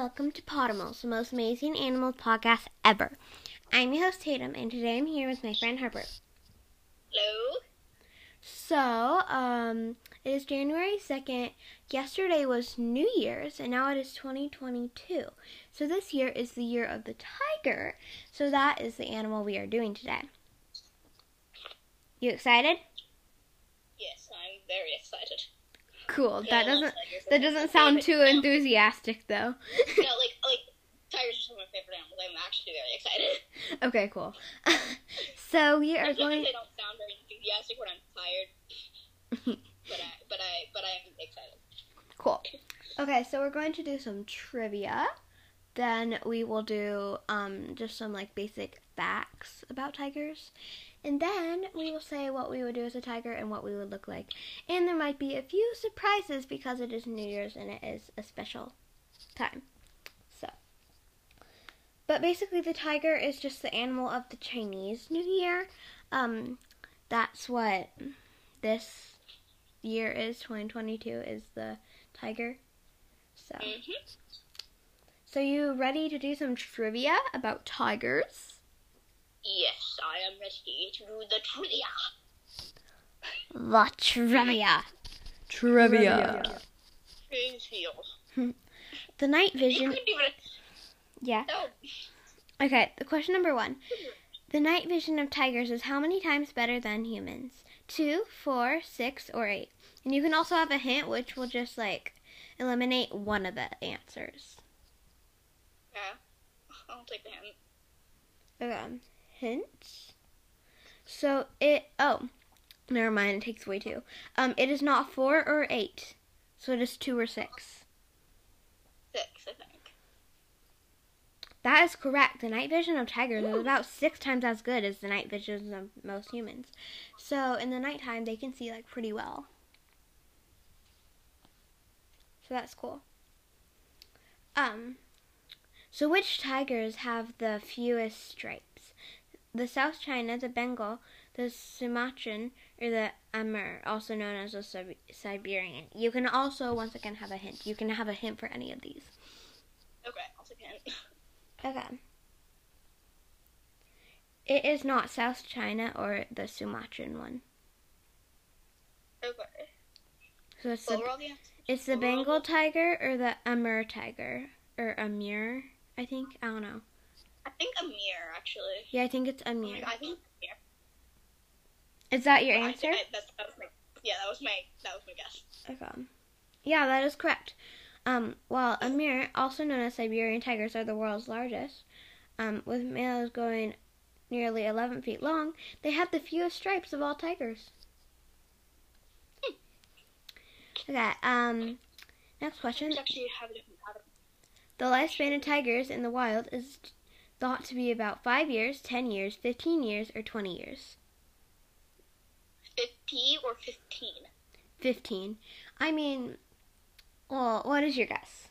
welcome to Podimals, the most amazing animals podcast ever. I'm your host Tatum, and today I'm here with my friend Harper. Hello. So, um, it is January 2nd. Yesterday was New Year's, and now it is 2022. So, this year is the year of the tiger. So, that is the animal we are doing today. You excited? Yes, I'm very excited. Cool. Yeah, That doesn't that doesn't sound too enthusiastic though. no, like like tigers are some of my favorite animals. I'm actually very excited. okay, cool. so we are Sometimes going I don't sound very enthusiastic when I'm tired, but I but I but I am excited. Cool. Okay, so we're going to do some trivia. Then we will do um, just some like basic facts about tigers. And then we will say what we would do as a tiger and what we would look like. And there might be a few surprises because it is New Year's and it is a special time. So, but basically, the tiger is just the animal of the Chinese New Year. Um, that's what this year is. 2022 is the tiger. So, Mm-hmm. So you ready to do some trivia about tigers? Yes, I am ready to do the trivia. The trivia. Trivia. Trivia. The night vision. Yeah. No. Okay, the question number one. The night vision of tigers is how many times better than humans? Two, four, six, or eight? And you can also have a hint, which will just like eliminate one of the answers. Yeah. I'll take the hint. Okay. Hints. So it. Oh, never mind. It takes away two. Um, it is not four or eight. So it is two or six. Six, I think. That is correct. The night vision of tigers is about six times as good as the night vision of most humans. So in the nighttime, they can see like pretty well. So that's cool. Um, so which tigers have the fewest stripes? The South China, the Bengal, the Sumatran, or the Amur, also known as the Sib- Siberian. You can also once again have a hint. You can have a hint for any of these. Okay, I'll take the hint. Okay. It is not South China or the Sumatran one. Okay. So it's the it's the Bengal tiger or the Amur tiger or Amur. I think I don't know. I think a mirror, actually. Yeah, I think it's Amur. I think mirror. Is that your I answer? I, that's, that was my, yeah, that was my that was my guess. Okay. Yeah, that is correct. Um, while Amur, also known as Siberian tigers, are the world's largest, um, with males going nearly 11 feet long, they have the fewest stripes of all tigers. Okay, um, next question. Actually have a different pattern. The lifespan of tigers in the wild is thought to be about 5 years, 10 years, 15 years, or 20 years. Fifty or fifteen? 15. I mean, well, what is your guess?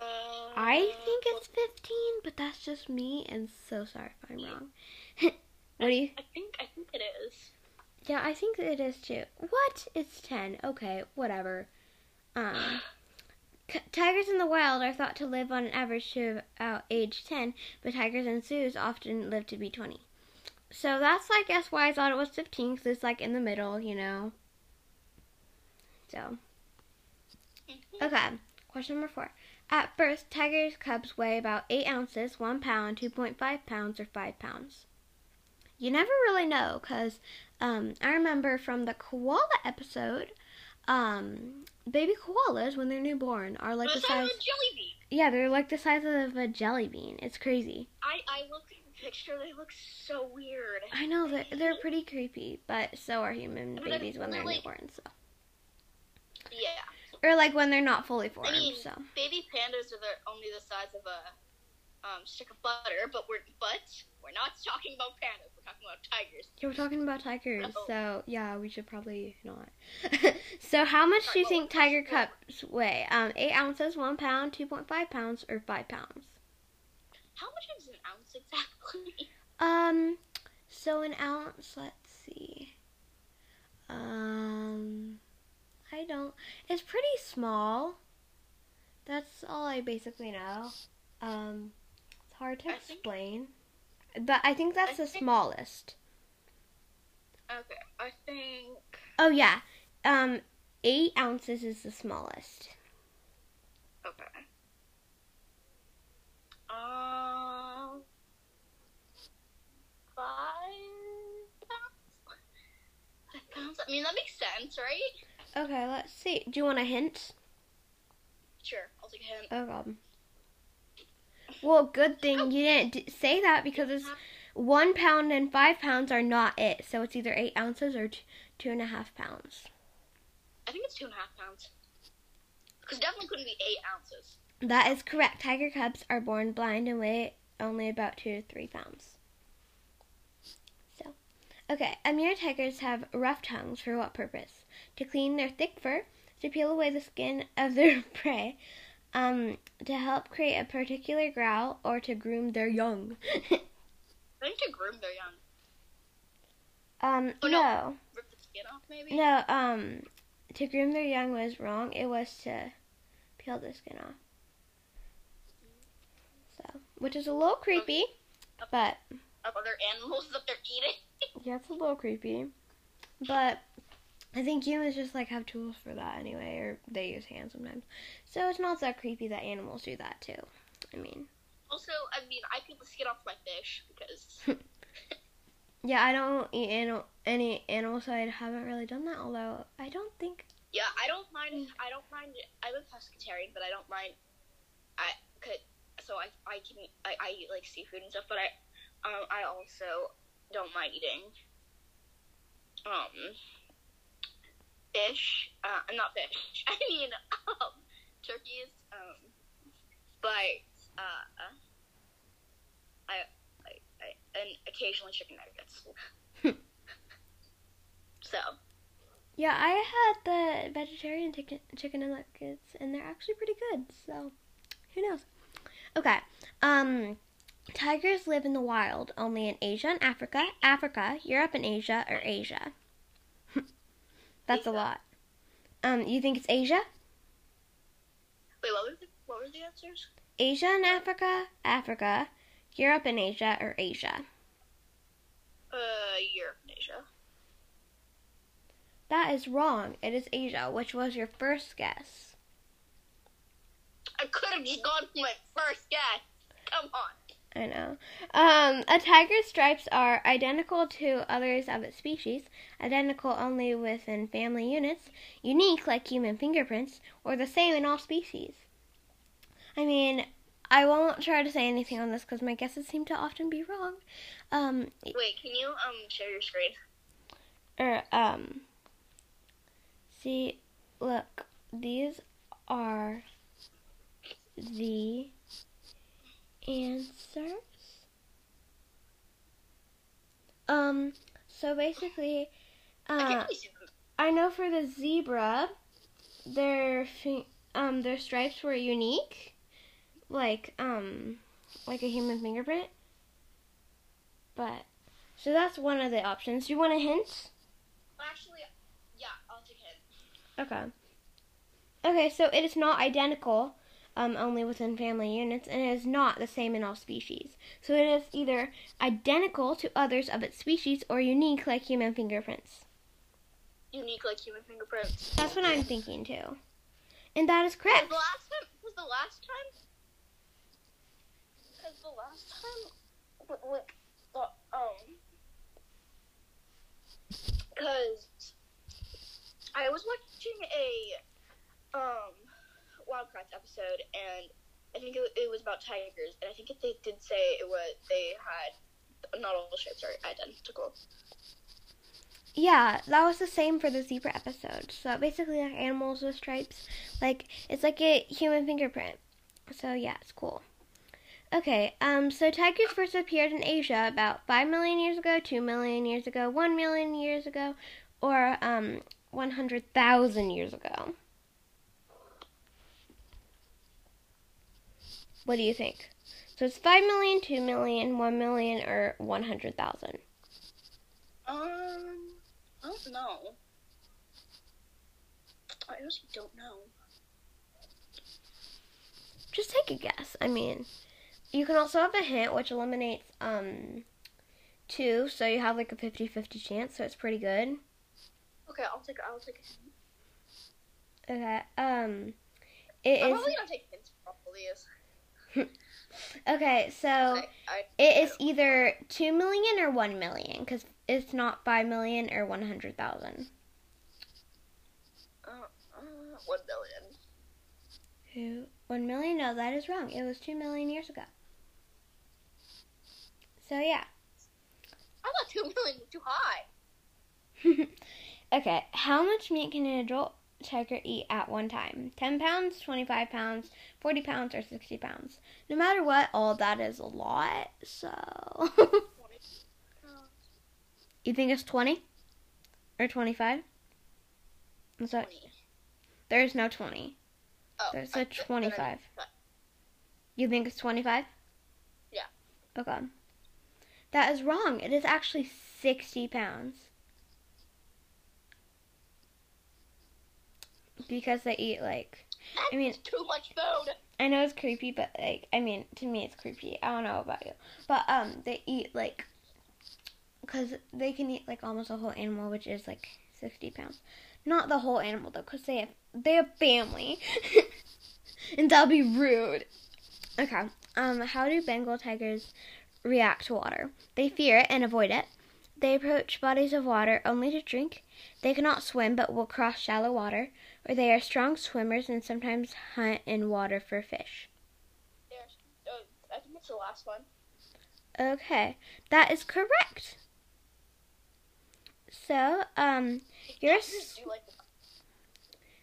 Uh, I think it's 15, but that's just me, and so sorry if I'm wrong. what do you? I think I think it is. Yeah, I think it is too. What? It's 10. Okay, whatever. Um, tigers in the wild are thought to live on an average to about age 10, but tigers in zoos often live to be 20. So that's, I guess, why I thought it was 15, because it's like in the middle, you know. So, Mhm. okay. Question number four. At birth, tigers' cubs weigh about 8 ounces, 1 pound, 2.5 pounds, or 5 pounds. You never really know, because um, I remember from the koala episode, um, baby koalas, when they're newborn, are like But the it's out of size. a jelly bean. Yeah, they're like the size of a jelly bean. It's crazy. I I looked at the picture. They look so weird. I know that they're pretty creepy, but so are human I they're- babies when they're they're like- newborn. So, Yeah. or like when they're not fully I formed. mean, so, baby pandas are the, only the size of a um, stick of butter, but we're but we're not talking about pandas. We're talking about tigers. yeah, we're talking about tigers. Uh-oh. So yeah, we should probably not. so, how much do you think tiger cups weigh? Um, eight ounces, one pound, two point five pounds, or five pounds? How much is an ounce exactly? Um, so an ounce, let's see. Um, I don't. It's pretty small. That's all I basically know. Um, it's hard to I explain, but I think that's I the think- smallest. Okay, I think. Oh yeah, um, eight ounces is the smallest. Okay. Um. Five pounds. I mean, that makes sense, right? Okay, let's see. Do you want a hint? Sure, I'll take a hint. Oh god. Well, good thing you didn't d- say that because it's one pound and five pounds are not it. So it's either eight ounces or t- two and a half pounds. I think it's two and a half pounds. Because definitely couldn't be eight ounces. That is correct. Tiger cubs are born blind and weigh only about two to three pounds. So, okay. Amur tigers have rough tongues for what purpose? To clean their thick fur, to peel away the skin of their prey, um, to help create a particular growl, or to groom their young. I think to groom their young. um, Oh, no. no. Rip the skin off, maybe? No, um, to groom their young was wrong. It was to peel the skin off. So, which is a little creepy, but Of other animals that they're eating. yeah, it's a little creepy. But I think humans just like have tools for that anyway, or they use hands sometimes. So it's not that creepy that animals do that too. I mean, Also, I mean, I peel the skin off my fish because yeah, I don't eat animal, any animal, so I haven't really done that. Although I don't think yeah, I don't mind. I don't mind. I'm a pescatarian, but I don't mind. I could so I I can eat, I, I eat like seafood and stuff, but I um I also don't mind eating um fish. Uh, not fish. I mean um turkeys. Um, but uh, I I, I and occasionally chicken nuggets. so. Yeah, I had the vegetarian chicken, chicken nuggets, and they're actually pretty good. So, who knows? Okay. Um, tigers live in the wild only in Asia and Africa, Africa, Europe and Asia, or Asia. That's a lot. Um, you think it's Asia? Wait, what were the what were the answers? Asia and Africa, Africa, Europe and Asia, or Asia? Uh, Europe and Asia. That is wrong. It is Asia, which was your first guess. I could have just gone for my first guess. Come on. I know. Um, a tiger's stripes are identical to others of its species, identical only within family units, unique like human fingerprints, or the same in all species. I mean, I won't try to say anything on this because my guesses seem to often be wrong. Um, Wait, can you um share your screen? or um, see, look, these are the answers. Um, so basically, uh, can't really see them. I know for the zebra, their um their stripes were unique, like um like a human fingerprint. But so that's one of the options. Do you want a hint? Actually, yeah, I'll take it. Okay. Okay, so it is not identical, um, only within family units, and it is not the same in all species. So it is either identical to others of its species or unique like human fingerprints. Unique like human fingerprints. That's what I'm thinking too. And that is Was correct. the last time? Was the last time? Because the last time, like, the, um, because I was watching a um Wildcats episode, and I think it, it was about tigers, and I think they did say it was they had not all stripes are identical. Yeah, that was the same for the zebra episode. So basically, like animals with stripes, like it's like a human fingerprint. So yeah, it's cool. Okay, um, so tigers first appeared in Asia about five million years ago, two million years ago, one million years ago, or um, one hundred thousand years ago. What do you think? So it's five million, two million, one million, or one hundred thousand. Um, I don't know. I honestly don't know. Just take a guess. I mean, you can also have a hint, which eliminates um two, so you have like a 50-50 chance, so it's pretty good. Okay, I'll take. I'll take. A hint. Okay. Um, it I'm is probably gonna take hints all these. Okay. So I, I, it is either two million or one million, because it's not five million or one hundred thousand. uh, uh, one million. Who? One million? No, that is wrong. It was two million years ago. So yeah. I thought two million was too high. okay, how much meat can an adult tiger eat at one time? 10 pounds, 25 pounds, 40 pounds, or 60 pounds? No matter what, all that is a lot, so. You think it's 20? Or 25? I'm sorry, Twenty. there's no 20. Oh, There's a that- that I 25. mean, but- You think it's 25? Yeah. Okay. That is wrong. It is actually 60 pounds. Because they eat like I mean- too much food. I know it's creepy, but like, I mean, to me it's creepy. I don't know about you, but um, they eat like, cause they can eat like almost a whole animal, which is like sixty pounds. Not the whole animal though, cause they have they have family, and that'll be rude. Okay. Um, how do Bengal tigers react to water? They fear it and avoid it. They approach bodies of water only to drink. They cannot swim but will cross shallow water or they are strong swimmers and sometimes hunt in water for fish. Uh, I think it's the last one. Okay, that is correct. So, um, your Tigers s- do like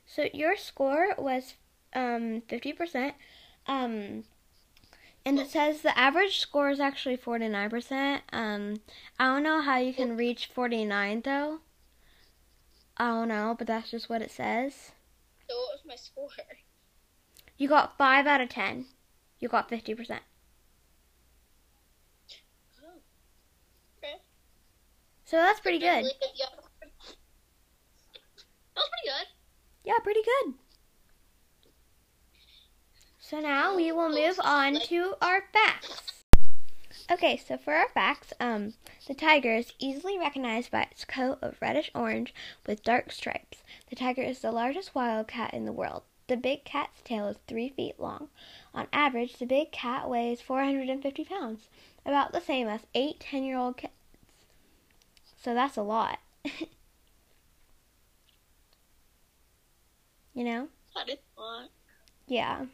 so your score was um fifty percent. Um, and it says the average score is actually forty nine percent. Um, I don't know how you can reach forty nine though. I don't know, but that's just what it says. What was my score? You got five out of ten. You got fifty percent. Oh. Okay. So that's pretty good. That was pretty good. Yeah, pretty good. So now we will move on to our facts. Okay, so for our facts, um, the tiger is easily recognized by its coat of reddish orange with dark stripes. The tiger is the largest wild cat in the world. The big cat's tail is three feet long. On average, the big cat weighs 450 pounds, about the same as eight 10 year old cats. So that's a lot. you know? That is fun. Yeah.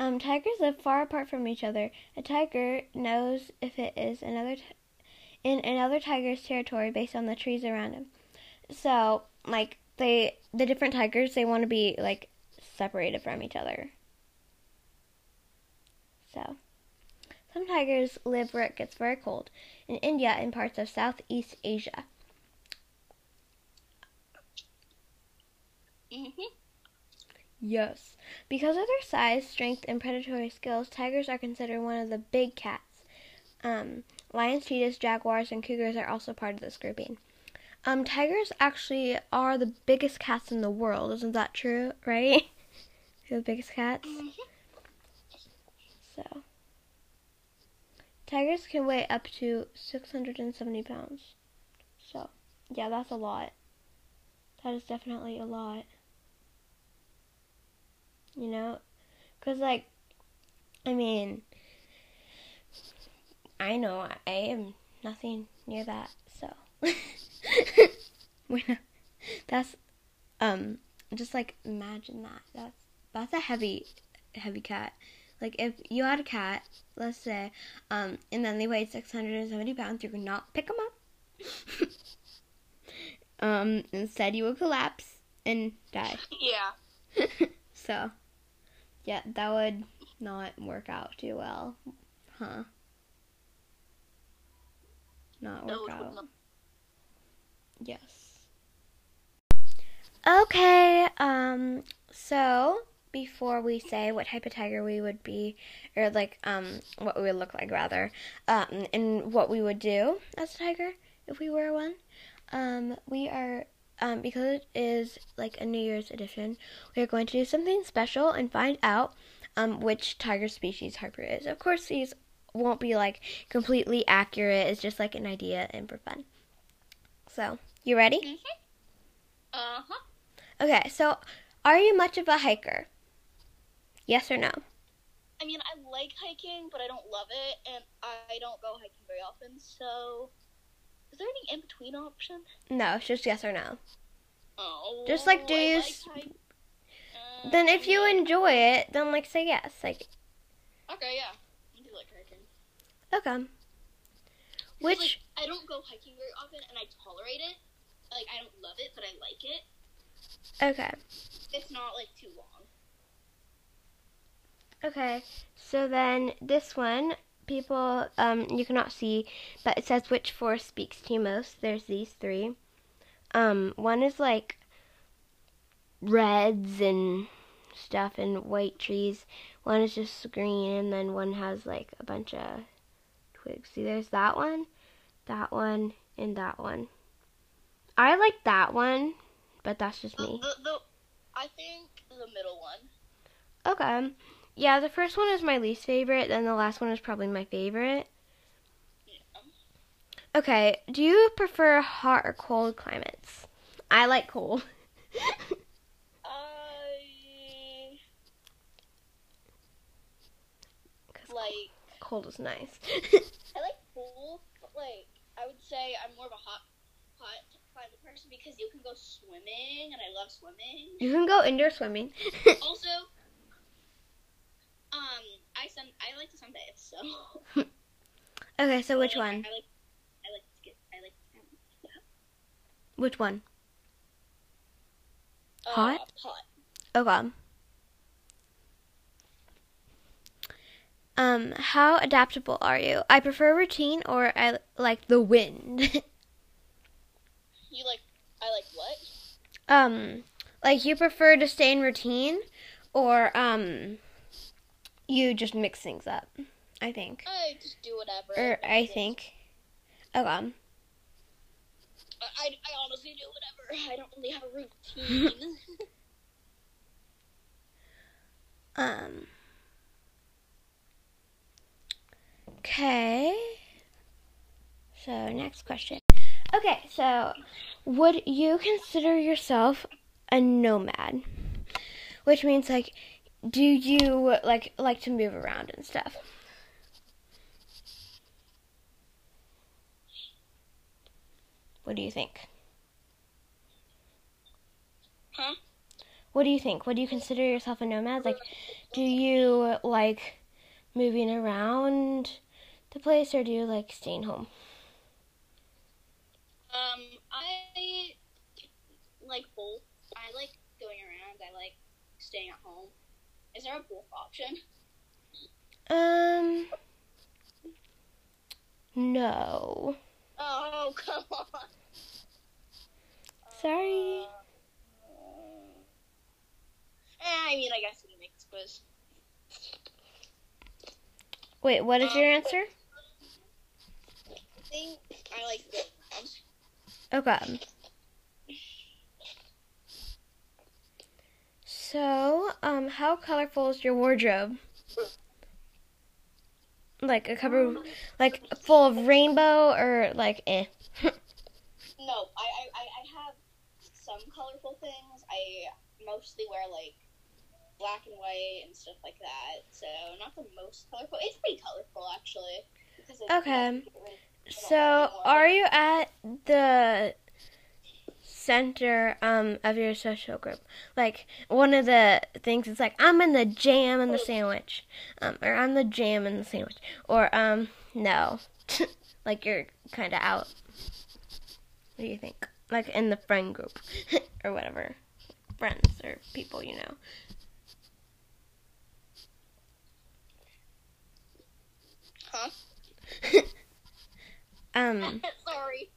Um, tigers live far apart from each other. A tiger knows if it is another t- in another tiger's territory based on the trees around him. So, like they the different tigers, they want to be like separated from each other. So, some tigers live where it gets very cold. In India and parts of Southeast Asia. Mm-hmm. Yes. Because of their size, strength, and predatory skills, tigers are considered one of the big cats. Um, lions, cheetahs, jaguars, and cougars are also part of this grouping. Um, tigers actually are the biggest cats in the world. Isn't that true? Right? They're the biggest cats. So, tigers can weigh up to 670 pounds. So, yeah, that's a lot. That is definitely a lot. You know? Because, like, I mean, I know I am nothing near that, so. We're not, that's, um, just like, imagine that. That's, that's a heavy, heavy cat. Like, if you had a cat, let's say, um, and then they weighed 670 pounds, you could not pick them up. um, instead, you would collapse and die. Yeah. so, yeah, that would not work out too well, huh? Not No, work it out. would not. Yes. Okay, um, so before we say what type of tiger we would be, or like, um, what we would look like rather, um, and what we would do as a tiger if we were one, um, we are um, because it is like a New Year's edition, we are going to do something special and find out um, which tiger species Harper is. Of course, these won't be like completely accurate. It's just like an idea and for fun. So, you ready? Mm-hmm. Uh huh. Okay, so are you much of a hiker? Yes or no? I mean, I like hiking, but I don't love it, and I don't go hiking very often. So, is there any in between option? No, it's just yes or no. Oh, Just like, do I you like s- Uh, Then if you enjoy it, then like say yes. Like okay, yeah, I do like hiking. Okay. Which like, I don't go hiking very often, and I tolerate it. Like I don't love it, but I like it. okay. It's not like too long. Okay. So then this one people um you cannot see, but it says which forest speaks to you most. There's these three. Um one is like reds and stuff and white trees. One is just green and then one has like a bunch of twigs. See there's that one, that one, and that one. I like that one, but that's just me. the, the I think the middle one. Okay. Yeah, the first one is my least favorite, then the last one is probably my favorite. Yeah. Okay, do you prefer hot or cold climates? I like cold. I like cold is nice. I like pool, but like I would say I'm more of a hot hot climate person because you can go swimming and I love swimming. you can go indoor swimming. Also, um, I sun I like to sunbathe, so okay, so which one? I like I like to get I like Which one? uh, Hot? hot. Okay. Um, how adaptable are you? I prefer routine or I like the wind. You like I like what? um like you prefer to stay in routine or um you just mix things up i think I just do whatever. or i think Oh I, I I honestly do whatever. I don't really have a routine. um okay so next question okay so would you consider yourself a nomad which means like do you like like to move around and stuff what do you think huh? What do you think? Would you consider yourself a nomad? Like, do you like moving around the place or do you like staying home? Um, I like both. I like going around. I like staying at home. Is there a both option? Um, no. Oh, come on. Sorry. Uh, eh, I mean, I guess we can make this quiz. Wait, what is your Um, answer? I think I like around. Okay. So, um, how colorful is your wardrobe? Like a cupboard, like full of rainbow, or like eh? No, I, I, I have some colorful things. I mostly wear like black and white and stuff like that. So not the most colorful. It's pretty colorful actually. Okay. So, are you at the center um of your social group? Like one of the things is like I'm in the jam and the sandwich, um, or I'm the jam and the sandwich, or um no, like you're kind of out. What do you think? Like in the friend group or whatever, friends or people you know. Huh? um, Sorry.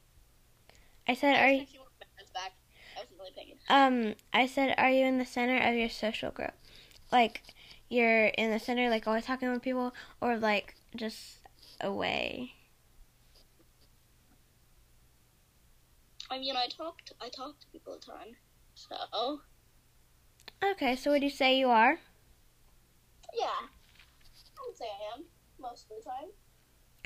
I said, are you? I want my friends back. I wasn't really. Um, I said, are you in the center of your social group? Like, you're in the center, like always talking with people, or like just away? I mean, I talked. I talk to people a ton. So Okay, so do you say you are? yeah, I would say I am most of the time.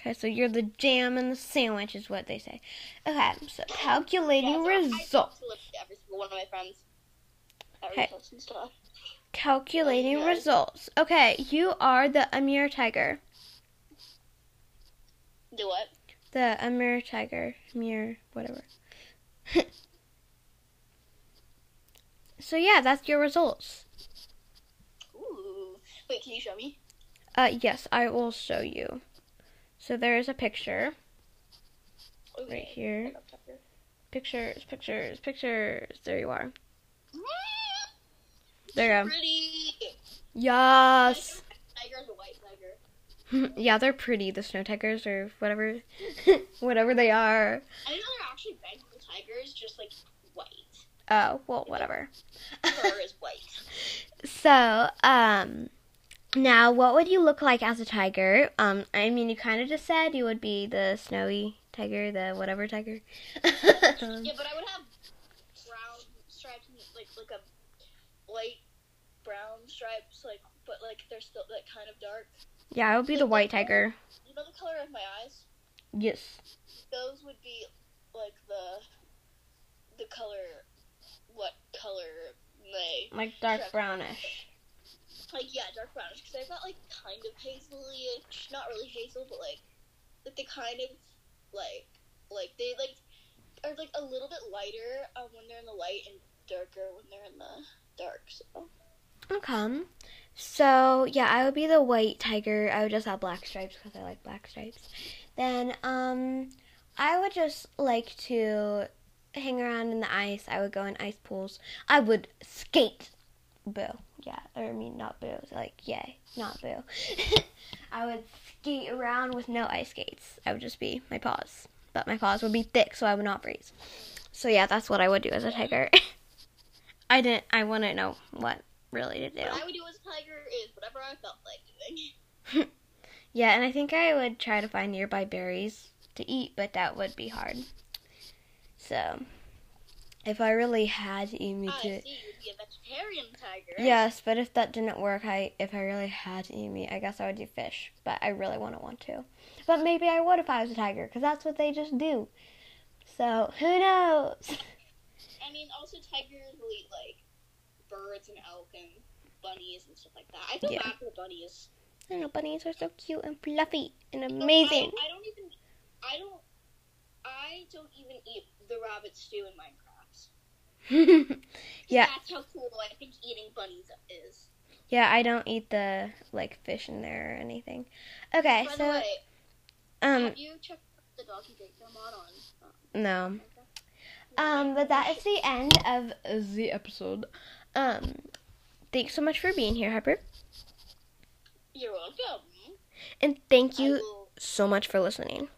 Okay, so you're the jam and the sandwich, is what they say. Okay, so calculating Yeah, so I- I results. talk to literally every single one of my friends. Okay. stuff. Calculating results. Okay, you are the Amir Tiger. Do what? The Amir Tiger. Amir, whatever. so yeah, that's your results. Ooh. Wait, can you show me? Uh, yes, I will show you. So there is a picture Okay. right here. I love Tucker. Pictures, pictures, pictures. There you are. There you go. Pretty. Yes. Tiger's a white tiger. yeah, they're pretty. The snow tigers or whatever, whatever they are. I think they're actually Bengal tigers, just like white. Oh, well, whatever. Fur is white. So, um, now what would you look like as a tiger? Um, I mean, you kind of just said you would be the snowy tiger, the whatever tiger. Yeah, but I would have brown stripes, like like a light brown stripes, like but like they're still like kind of dark. yeah, I would be the white tiger. You know the color of my eyes? Yes. Those would be like the the color. What color? Like dark brownish. Like yeah, dark brownish. Because I've got like kind of hazelish, not really hazel, but like like they kind of like like they like are like a little bit lighter uh, when they're in the light and darker when they're in the dark. So Okay. So, yeah, I would be the white tiger. I would just have black stripes because I like black stripes. Then, um, I would just like to hang around in the ice. I would go in ice pools. I would skate. Boo. Yeah, or I mean, not boo. Like, yay, not boo. I would skate around with no ice skates. I would just be my paws. But my paws would be thick, so I would not freeze. So, yeah, that's what I would do as a tiger. I didn't, I wouldn't know what really to do. what I would do as a tiger is whatever I felt like doing. Yeah, and I think I would try to find nearby berries to eat, but that would be hard. So, if I really had to eat meat, I to, see you'd be a vegetarian tiger. yes. But if that didn't work, I if I really had to eat meat, I guess I would do fish. But I really wouldn't want to. But maybe I would if I was a tiger, because that's what they just do. So who knows? I mean, also tigers will eat like birds and elk and bunnies and stuff like that. I feel Yeah. bad for bunnies. I know bunnies are so cute and fluffy and amazing. I, I don't even. I don't. I don't even eat the rabbit stew in Minecraft. yeah, That's how cool I think eating bunnies is. yeah. I don't eat the like fish in there or anything. Okay, By so the way, um. have you checked the doggy daycare mod on? um, No. Um, but that is the end of the episode. Um, thanks so much for being here, Harper. You're welcome. And thank you so much for listening.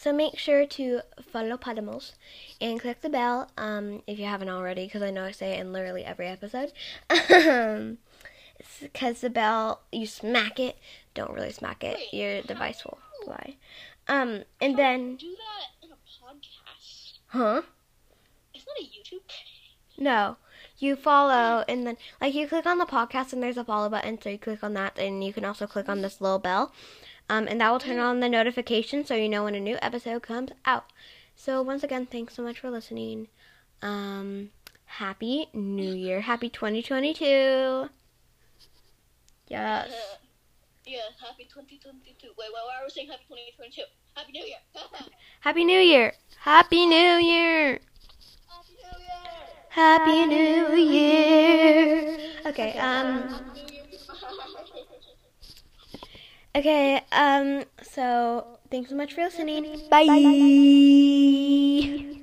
So make sure to follow Podimals and click the bell um, if you haven't already, because I know I say it in literally every episode. Um, Because the bell, you smack it, don't really smack it, Wait, your device will fly. Um, and then, do that in a podcast. huh? It's not a YouTube. No. You follow and then like you click on the podcast and there's a follow button, so you click on that and you can also click on this little bell. Um, and that will turn on the notification so you know when a new episode comes out. So once again, thanks so much for listening. Um, happy New Year. Happy 2022. Yes. yeah, happy 2022. Wait, wait, why are we saying happy 2022? Happy New Year. Happy New Year. Happy New Year. happy New Year. Happy New Year. Okay, um Happy New Year. Okay, um, so thanks so much for listening. Bye.